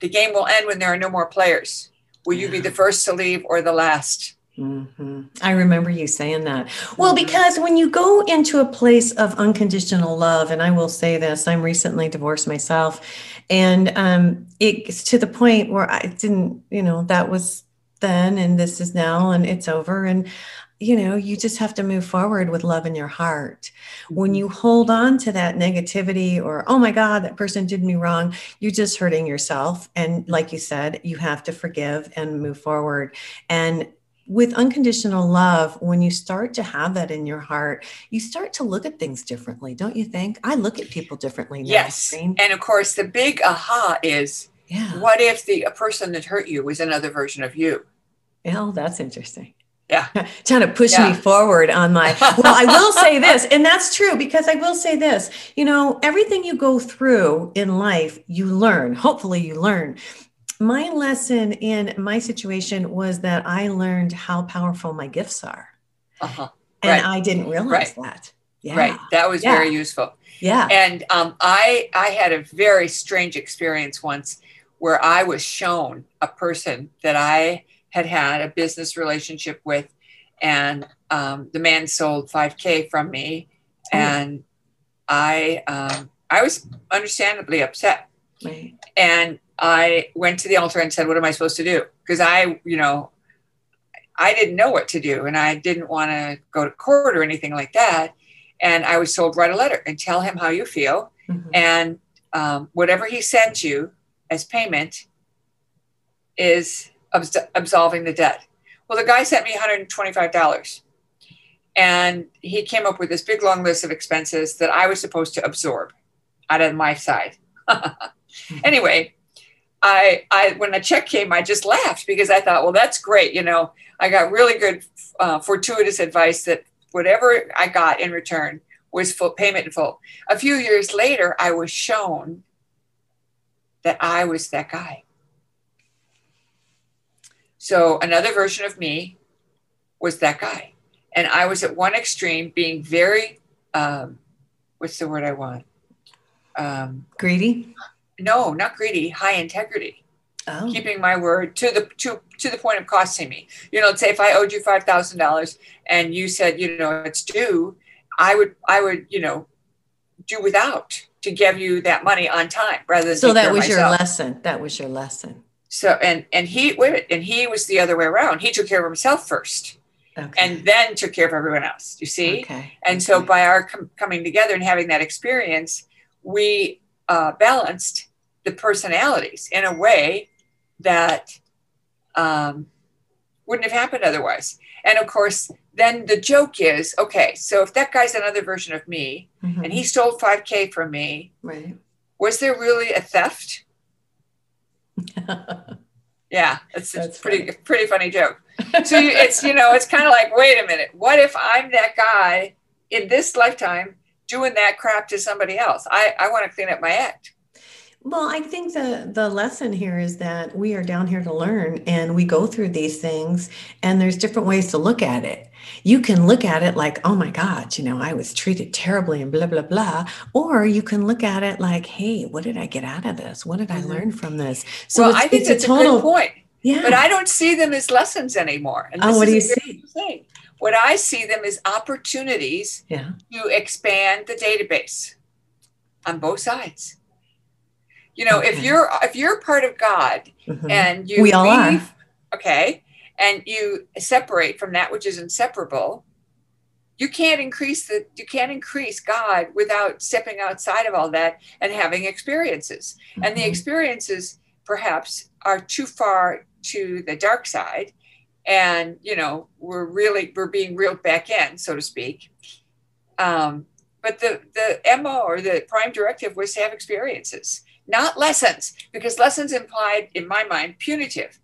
The game will end when there are no more players. Will you be the first to leave or the last? Mm-hmm. I remember you saying that. Well, mm-hmm. because when you go into a place of unconditional love, and I will say this, I'm recently divorced myself, and um, it's to the point where I didn't, you know, that was then, and this is now, and it's over. And you know, you just have to move forward with love in your heart. When mm-hmm. you hold on to that negativity or, oh my God, that person did me wrong, you're just hurting yourself. And like you said, you have to forgive and move forward. And with unconditional love, when you start to have that in your heart, you start to look at things differently, don't you think? I look at people differently now. Yes. And of course, the big aha is yeah. what if the person that hurt you was another version of you? Oh, that's interesting yeah trying to push yeah. me forward on my well i will say this and that's true because i will say this you know everything you go through in life you learn hopefully you learn my lesson in my situation was that i learned how powerful my gifts are uh-huh. and right. i didn't realize right. that yeah. right that was yeah. very useful yeah and um, i i had a very strange experience once where i was shown a person that i had had a business relationship with, and um, the man sold 5K from me, oh. and I um, I was understandably upset, right. and I went to the altar and said, "What am I supposed to do?" Because I, you know, I didn't know what to do, and I didn't want to go to court or anything like that. And I was told, write a letter and tell him how you feel, mm-hmm. and um, whatever he sends you as payment is absolving the debt. Well, the guy sent me $125 and he came up with this big long list of expenses that I was supposed to absorb out of my side. anyway, I, I when the check came, I just laughed because I thought, well, that's great. You know, I got really good uh, fortuitous advice that whatever I got in return was full payment in full. A few years later, I was shown that I was that guy. So another version of me was that guy. And I was at one extreme being very, um, what's the word I want? Um, greedy? No, not greedy, high integrity. Oh. Keeping my word to the to to the point of costing me. You know, say if I owed you five thousand dollars and you said, you know, it's due, I would I would, you know, do without to give you that money on time rather than so that was your lesson. That was your lesson. So and and he wait, and he was the other way around. He took care of himself first. Okay. And then took care of everyone else. You see, okay. and okay. so by our com- coming together and having that experience, we uh, balanced the personalities in a way that um, wouldn't have happened otherwise. And of course, then the joke is okay, so if that guy's another version of me Mhm. and he stole 5K from me, right. was there really a theft? Yeah, it's, That's it's pretty pretty funny joke. So you, it's you know it's kind of like wait a minute, what if I'm that guy in this lifetime doing that crap to somebody else? I I want to clean up my act. Well, I think the the lesson here is that we are down here to learn and we go through these things and there's different ways to look at it. You can look at it like, "Oh my god, you know, I was treated terribly and blah blah blah," or you can look at it like, "Hey, what did I get out of this? What did I Mhm. learn from this?" So well, it's, I think it's that's a a, total good point, yeah. but I don't see them as lessons anymore. And Oh, what do you a good thing. What I see them as opportunities yeah. to expand the database on both sides. You know, if you're if you're part of God Mhm. and you We all are. leave, okay, and you separate from that which is inseparable, you can't increase the you can't increase God without stepping outside of all that and having experiences. And the Mhm. experiences perhaps are too far to the dark side. And you know, we're really we're being reeled back in, so to speak. Um, but the the MO or the prime directive was to have experiences, not lessons, because lessons implied, in my mind, punitive.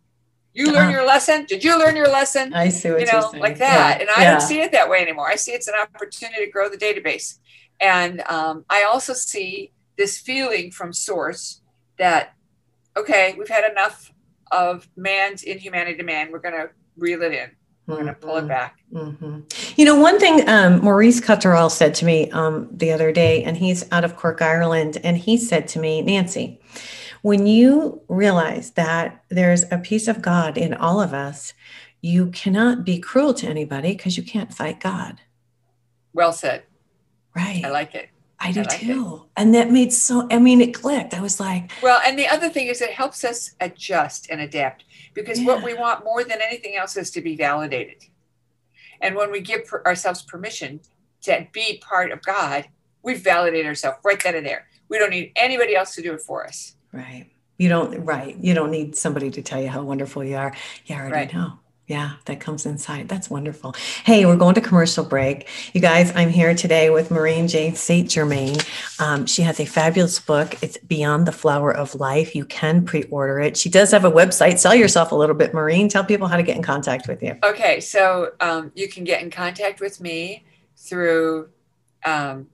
You learn Uh-huh. your lesson. Did you learn your lesson? I see what you know, like that. Yeah. And I Yeah. don't see it that way anymore. I see it's an opportunity to grow the database. And um, I also see this feeling from source that, okay, we've had enough of man's inhumanity to man. We're going to reel it in. We're going to pull it Mhm. back. hmm You know, one thing um, Maurice Cotterell said to me um, the other day, and he's out of Cork, Ireland, and he said to me, Nancy, when you realize that there's a piece of God in all of us, you cannot be cruel to anybody because you can't fight God. Well said. Right. I like it. I do I like it. too. And that made so, I mean, it clicked. I was like, Well, and the other thing is it helps us adjust and adapt because what we want more than anything else is to be validated. And when we give ourselves permission to be part of God, we validate ourselves right then and there. We don't need anybody else to do it for us. right. You don't, right. You don't need somebody to tell you how wonderful you are. You already Right. know. Yeah, that comes inside. That's wonderful. Hey, we're going to commercial break. You guys, I'm here today with Maureen J. St. Germain. Um, she has a fabulous book. It's Beyond the Flower of Life. You can pre order it. She does have a website. Sell yourself a little bit, Maureen. Tell people how to get in contact with you. Okay, so um, you can get in contact with me through um,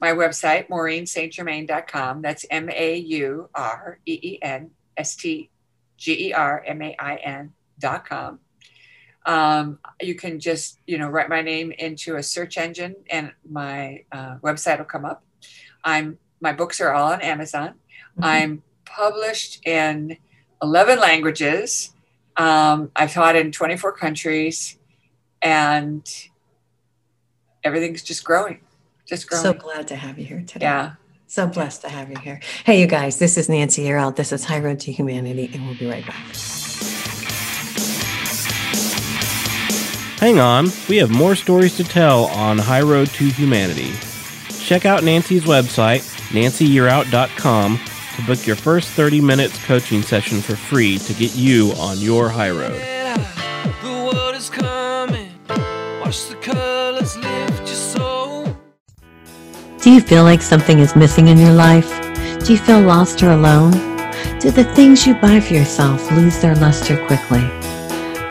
my website, maureenstgermain.com. That's M A U R E E N S T G E R M A I N.com. Um, you can just, you know, write my name into a search engine and my uh, website will come up. I'm my books are all on Amazon. I'm published in 11 languages. Um, I've taught in 24 countries, and everything's just growing, just growing. so glad to have you here today. yeah. So blessed to have you here. Hey, you guys, this is Nancy Yearout. This is High Road to Humanity, and we'll be right back. Hang on, we have more stories to tell on High Road to Humanity. Check out Nancy's website, nancyyearout.com, to book your first 30 minutes coaching session for free to get you on your high road. The world is coming. Watch the colors lift your soul. Do you feel like something is missing in your life? Do you feel lost or alone? Do the things you buy for yourself lose their luster quickly?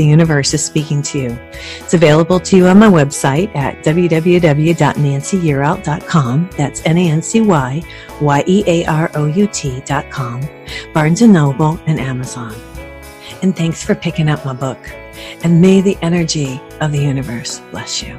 the universe is speaking to you. It's available to you on my website at www.nancyyearout.com. That's N-A-N-C-Y Y-E-A-R-O-U-T.com, Barnes & Noble, and Amazon. And thanks for picking up my book. And may the energy of the universe bless you.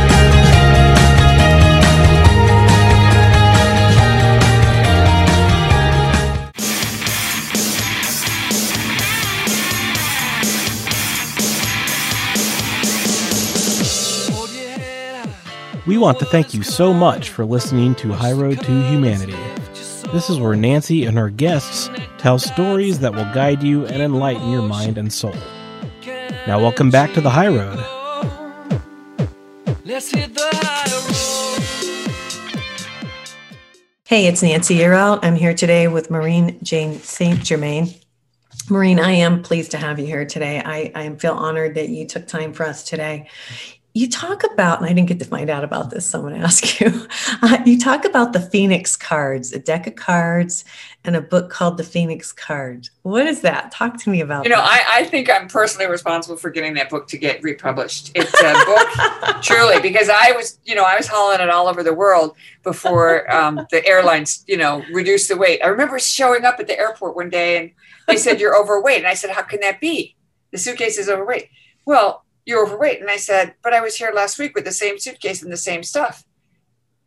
We want to thank you so much for listening to High Road to Humanity. This is where Nancy and her guests tell stories that will guide you and enlighten your mind and soul. Now, welcome back to the High Road. Let's hit the. Hey, it's Nancy Yearout. I'm here today with Maureen Jane St. Germain. Maureen, I am pleased to have you here today. I, I feel honored that you took time for us today. You talk about, and I didn't get to find out about this, so I'm going to ask you. Uh, you talk about the Phoenix cards, a deck of cards, and a book called The Phoenix Card. What is that? Talk to me about You know. I, I think I'm personally responsible for getting that book to get republished. It's a book, truly, because I was, you know, I was hauling it all over the world before um, the airlines, you know, reduced the weight. I remember showing up at the airport one day and they said, You're overweight. And I said, How can that be? The suitcase is overweight. Well, you're overweight. And I said, But I was here last week with the same suitcase and the same stuff.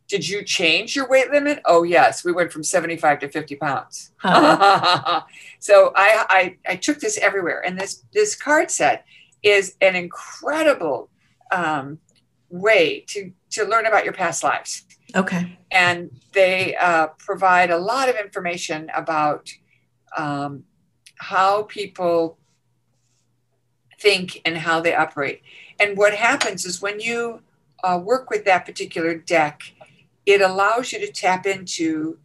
Did you change your weight limit? Oh, yes. We went from 75 to 50 pounds. Uh-huh. so I, I I took this everywhere, and this this card set is an incredible um, way to to learn about your past lives, okay. and they uh, provide a lot of information about um, how people think and how they operate. And what happens is when you uh, work with that particular deck, it allows you to tap into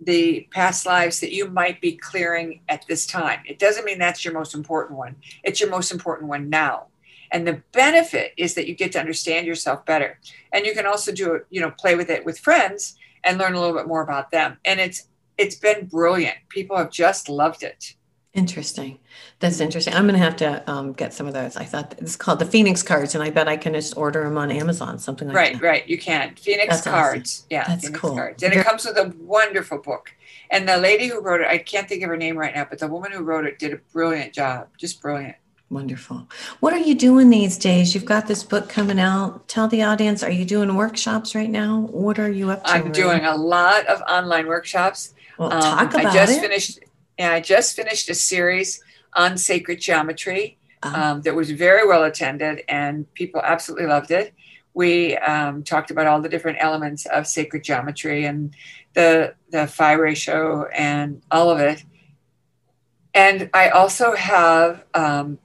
the past lives that you might be clearing at this time. It doesn't mean that's your most important one. It's your most important one now. And the benefit is that you get to understand yourself better. And you can also do it, you know, play with it with friends and learn a little bit more about them. And it's it's been brilliant. People have just loved it. Interesting. That's interesting. I'm going to have to um, get some of those. I thought it's called the Phoenix cards, and I bet I can just order them on Amazon, something like Right, that. right. You can. Phoenix That's awesome. cards. Yeah, That's Phoenix cool. cards. And Very- it comes with a wonderful book. And the lady who wrote it, I can't think of her name right now, but the woman who wrote it did a brilliant job. Just brilliant. Wonderful. What are you doing these days? You've got this book coming out. Tell the audience, are you doing workshops right now? What are you up to? I'm Marie? doing a lot of online workshops. Well, Um, talk about I just it. finished yeah, I just finished a series on sacred geometry Uh, um, that was very well attended and people absolutely loved it. We um, talked about all the different elements of sacred geometry and the the phi ratio and all of it. And I also have um,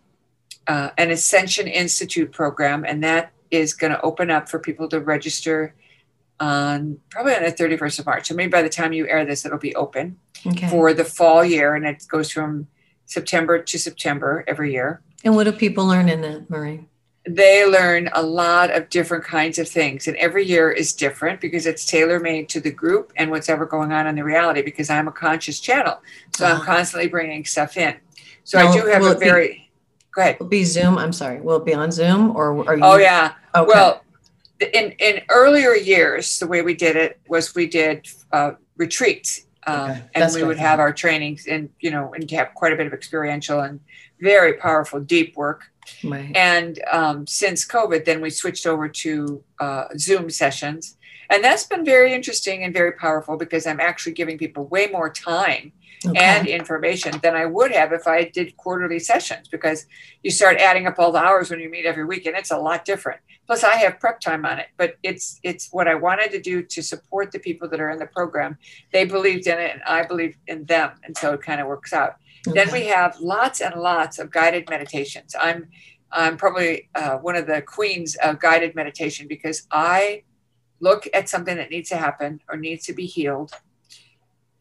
uh, an Ascension Institute program, and that is going to open up for people to register on probably on the 31st of March. So maybe by the time you air this, it'll be open okay. for the fall year, and it goes from September to September every year. and what do people learn in that, Marie? They learn a lot of different kinds of things, and every year is different because it's tailor made to the group and what's ever going on in the reality. Because I'm a conscious channel, so I'm Ah. constantly bringing stuff in. So Now, I do have a it be- very. Go ahead. Will be Zoom? I'm sorry. Will it be on Zoom or are you? Oh yeah. Okay. Well, in in earlier years, the way we did it was we did uh, retreats Um, Okay. and we would have our trainings and, you know, and have quite a bit of experiential and very powerful, deep work. Right. And um, since COVID, then we switched over to uh, Zoom sessions. And that's been very interesting and very powerful because I'm actually giving people way more time and information than I would have if I did quarterly sessions because you start adding up all the hours when you meet every week and it's a lot different. Plus I have prep time on it, but it's it's what I wanted to do to support the people that are in the program. They believed in it and I believed in them. And so it kind of works out. Then we have lots and lots of guided meditations. I'm I'm probably uh, one of the queens of guided meditation because I look at something that needs to happen or needs to be healed,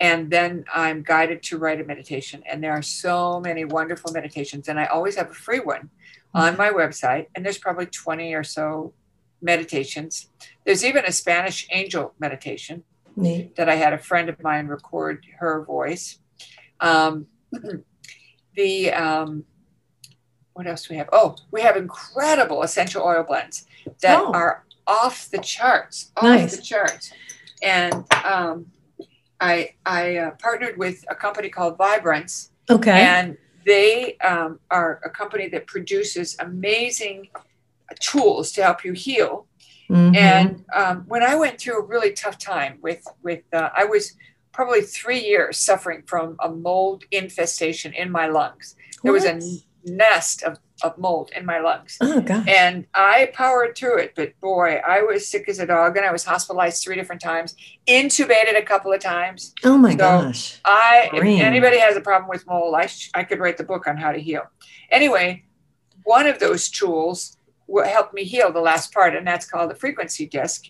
and then I'm guided to write a meditation. And there are so many wonderful meditations, and I always have a free one on my website. And there's probably 20 or so meditations. There's even a Spanish angel meditation Neat. that I had a friend of mine record her voice. Um, the um, what else do we have? Oh, we have incredible essential oil blends that Oh. are off the charts, off Nice. the charts. And um, I I uh, partnered with a company called Vibrance, Okay. and they um, are a company that produces amazing tools to help you heal. Mhm. And um, when I went through a really tough time with with uh, I was probably three years suffering from a mold infestation in my lungs. There was a nest of, of mold in my lungs. Oh gosh. And I powered through it, but boy, I was sick as a dog and I was hospitalized three different times, intubated a couple of times. oh my so- gosh. I, if anybody has a problem with mold, I, sh- I could write the book on how to heal. Anyway, one of those tools will help me heal the last part, and that's called the frequency disc.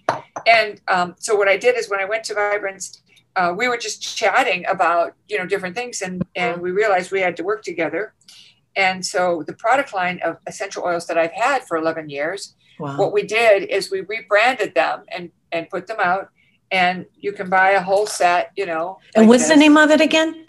And um, so what I did is when I went to Vibrance, uh, we were just chatting about you know different things, and and we realized we had to work together. And so the product line of essential oils that I've had for 11 years Wow. what we did is we rebranded them and and put them out and you can buy a whole set you know and like what's the name of it again?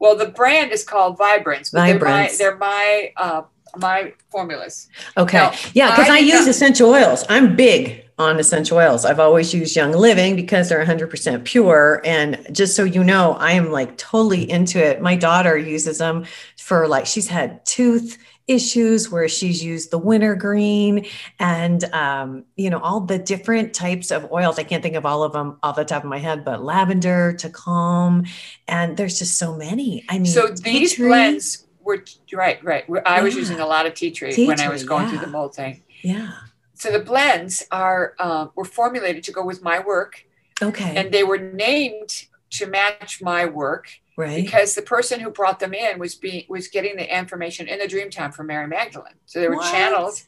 well the brand is called vibrance but Vibrance. they're my they're my uh my formulas Okay. No, yeah, because I, I use not- essential oils. I'm big on essential oils. I've always used Young Living because they're 100% pure. And just so you know, I am like totally into it. My daughter uses them for like, she's had tooth issues where she's used the wintergreen and um, you know all the different types of oils. I can't think of all of them off the top of my head but lavender to calm. And there's just so many. I mean so these tree- blends were right right. I was Yeah. using a lot of tea tree Tea when i was going yeah. through the mold thing. Yeah. So the blends are um, were formulated to go with my work. Okay. And they were named to match my work right because the person who brought them in was being was getting the information in the dream time from Mary Magdalene. So they were What? channeled.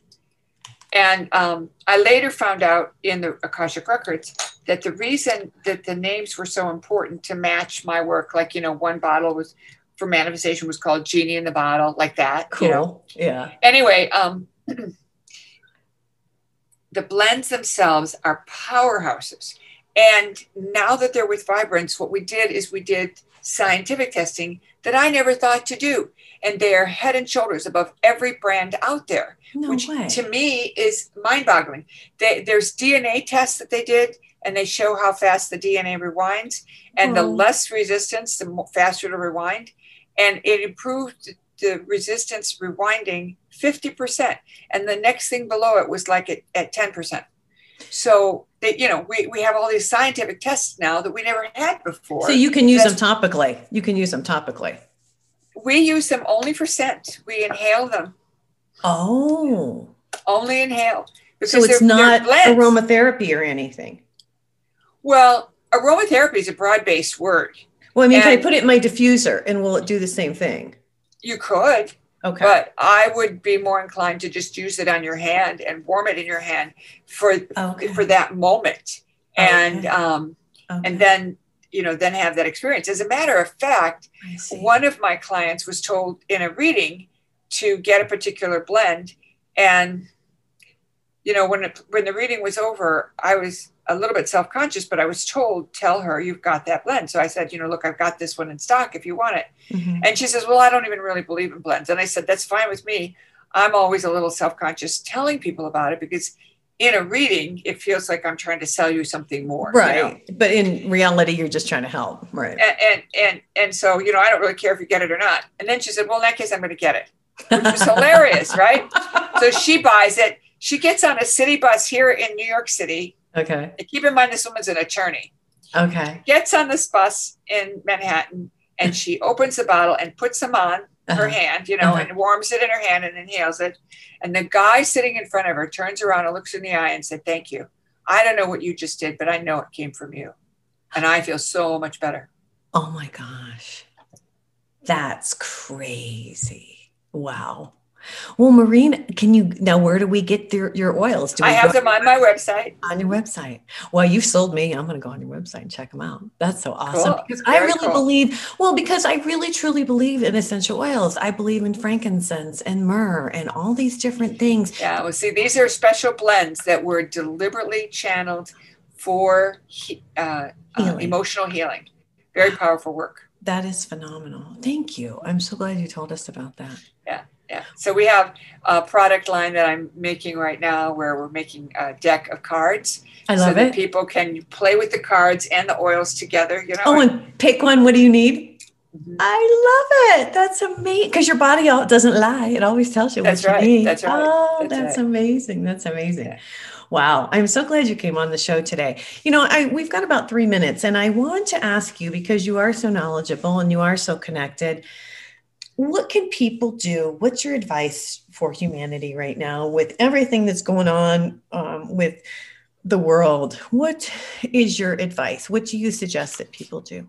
And um, I later found out in the Akashic records that the reason that the names were so important to match my work, like you know, one bottle was for manifestation was called Genie in the Bottle, like that. cool You know. yeah Anyway, um, the blends themselves are powerhouses. And now that they're with Vibrance, what we did is we did scientific testing that I never thought to do. And they are head and shoulders above every brand out there, no which way to me is mind boggling. There's DNA tests that they did, and they show how fast the DNA rewinds. And the Oh. less resistance, the faster to rewind. And it improved the resistance rewinding 50%. And the next thing below it was like at, at 10%. So that you know, we, we have all these scientific tests now that we never had before. so you can use them topically you can use them topically we use them only for scent. We inhale them. oh Only inhale. so it's they're- they're not aromatherapy or anything Well, aromatherapy is a broad-based word. well i mean can i put it in my diffuser and will it do the same thing You could, okay but I would be more inclined to just use it on your hand and warm it in your hand for okay for that moment. And Okay. um okay. and then you know then have that experience. As a matter of fact, one of my clients was told in a reading to get a particular blend and you know when it, when the reading was over i was a little bit self-conscious but i was told tell her you've got that blend so i said you know look i've got this one in stock if you want it Mhm. and she says well i don't even really believe in blends and i said that's fine with me i'm always a little self-conscious telling people about it because in a reading, it feels like I'm trying to sell you something more. right. You know? But in reality, you're just trying to help. Right. and, and and and so you know I don't really care if you get it or not. And then she said, "Well, in that case, I'm going to get it," which was hilarious, right? So she buys it. She gets on a city bus here in New York City. Okay. And keep in mind, this woman's an attorney. Okay. Gets on this bus in Manhattan, and she opens the bottle and puts them on her Uh-huh. hand, you know, Uh-huh. and warms it in her hand and inhales it. And the guy sitting in front of her turns around and looks in the eye and said, "Thank you. I don't know what you just did, but I know it came from you, and I feel so much better." Oh my gosh. That's crazy. Wow. Well, Maureen, can you now? Where do we get your, your oils? Do we I have them on my website. on your website? Well, you've sold me. I'm going to go on your website and check them out. That's so awesome Cool. because I really cool. believe. Well, because I really truly believe in essential oils. I believe in frankincense and myrrh and all these different things. Yeah, well, see, these are special blends that were deliberately channeled for uh, uh, Healing. emotional healing. Very powerful work. That is phenomenal. Thank you. I'm so glad you told us about that. Yeah. So we have a product line that I'm making right now where we're making a deck of cards I so that it. people can play with the cards and the oils together. You know. Oh, and pick one. What do you need? Mhm. I love it. That's amazing. Because your body doesn't lie. It always tells you That's what right. you need. That's right. Oh, That's that's, right. amazing. That's amazing. Yeah. Wow. I'm so glad you came on the show today. You know, I we've got about three minutes, and I want to ask you because you are so knowledgeable and you are so connected. What can people do? What's your advice for humanity right now with everything that's going on um, with the world? What is your advice? What do you suggest that people do?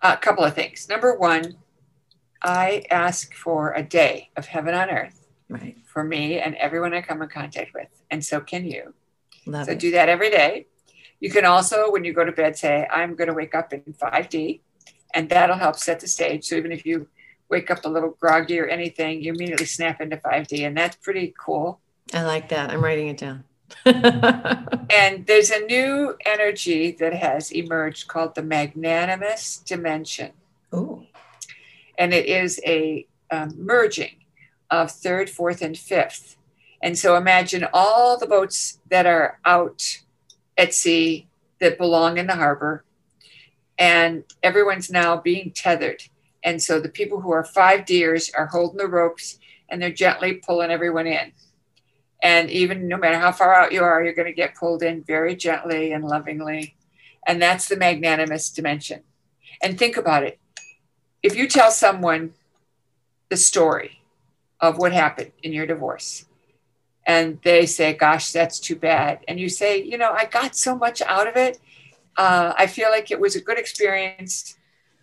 a couple of things. Number one, I ask for a day of heaven on earth Right. for me and everyone I come in contact with, and so can you. Love So it. do that every day. You can also, when you go to bed, say, I'm going to wake up in 5D, and that'll help set the stage. So even if you wake up a little groggy or anything, you immediately snap into 5D, and that's pretty cool. I like that. I'm writing it down. And there's a new energy that has emerged called the magnanimous dimension. Ooh. and it is a um, merging of third, fourth, and fifth. And so imagine all the boats that are out at sea that belong in the harbor, and everyone's now being tethered. And so the people who are five deers are holding the ropes and they're gently pulling everyone in. And even no matter how far out you are, you're going to get pulled in very gently and lovingly. And that's the magnanimous dimension. And think about it if you tell someone the story of what happened in your divorce and they say gosh that's too bad and you say you know i got so much out of it uh, i feel like it was a good experience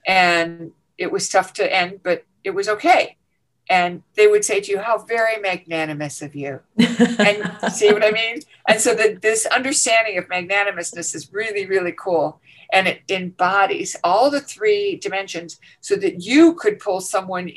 and it was tough to end but it was okay and they would say to you how very magnanimous of you and see what I mean? And so that this understanding of magnanimousness is really, really cool. And it embodies all the three dimensions so that you could pull someone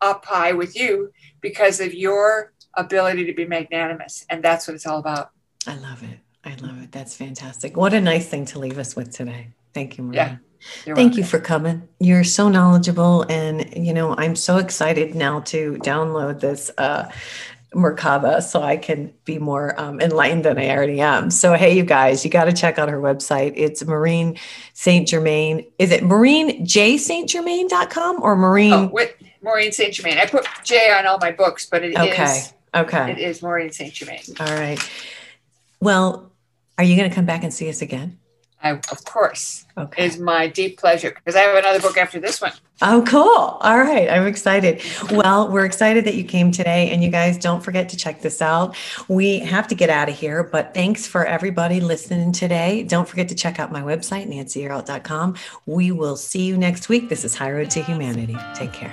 up high with you because of your ability to be magnanimous. And that's what it's all about. I love it. I love it. That's fantastic. What a nice thing to leave us with today. Thank you, Maria. Yeah. Thank you for coming. You're so knowledgeable. And, you know, I'm so excited now to download this uh, Merkaba so I can be more um, enlightened than I already am. So, hey, you guys, you got to check out her website. It's Maureen St. Germain. Is it maureenjstgermain.com or Maureen? Oh, with Maureen St. Germain. I put J on all my books, but it is okay. Okay. it is Maureen St. Germain. All right. Well, are you going to come back and see us again? I, of course, Okay. is my deep pleasure because I have another book after this one. Oh, cool. All right. I'm excited. Well, we're excited that you came today. And you guys don't forget to check this out. We have to get out of here, but thanks for everybody listening today. Don't forget to check out my website, nancyyearout.com. We will see you next week. This is High Road to Humanity. Take care.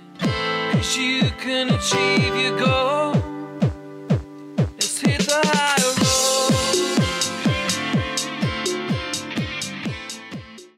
You can achieve your goals.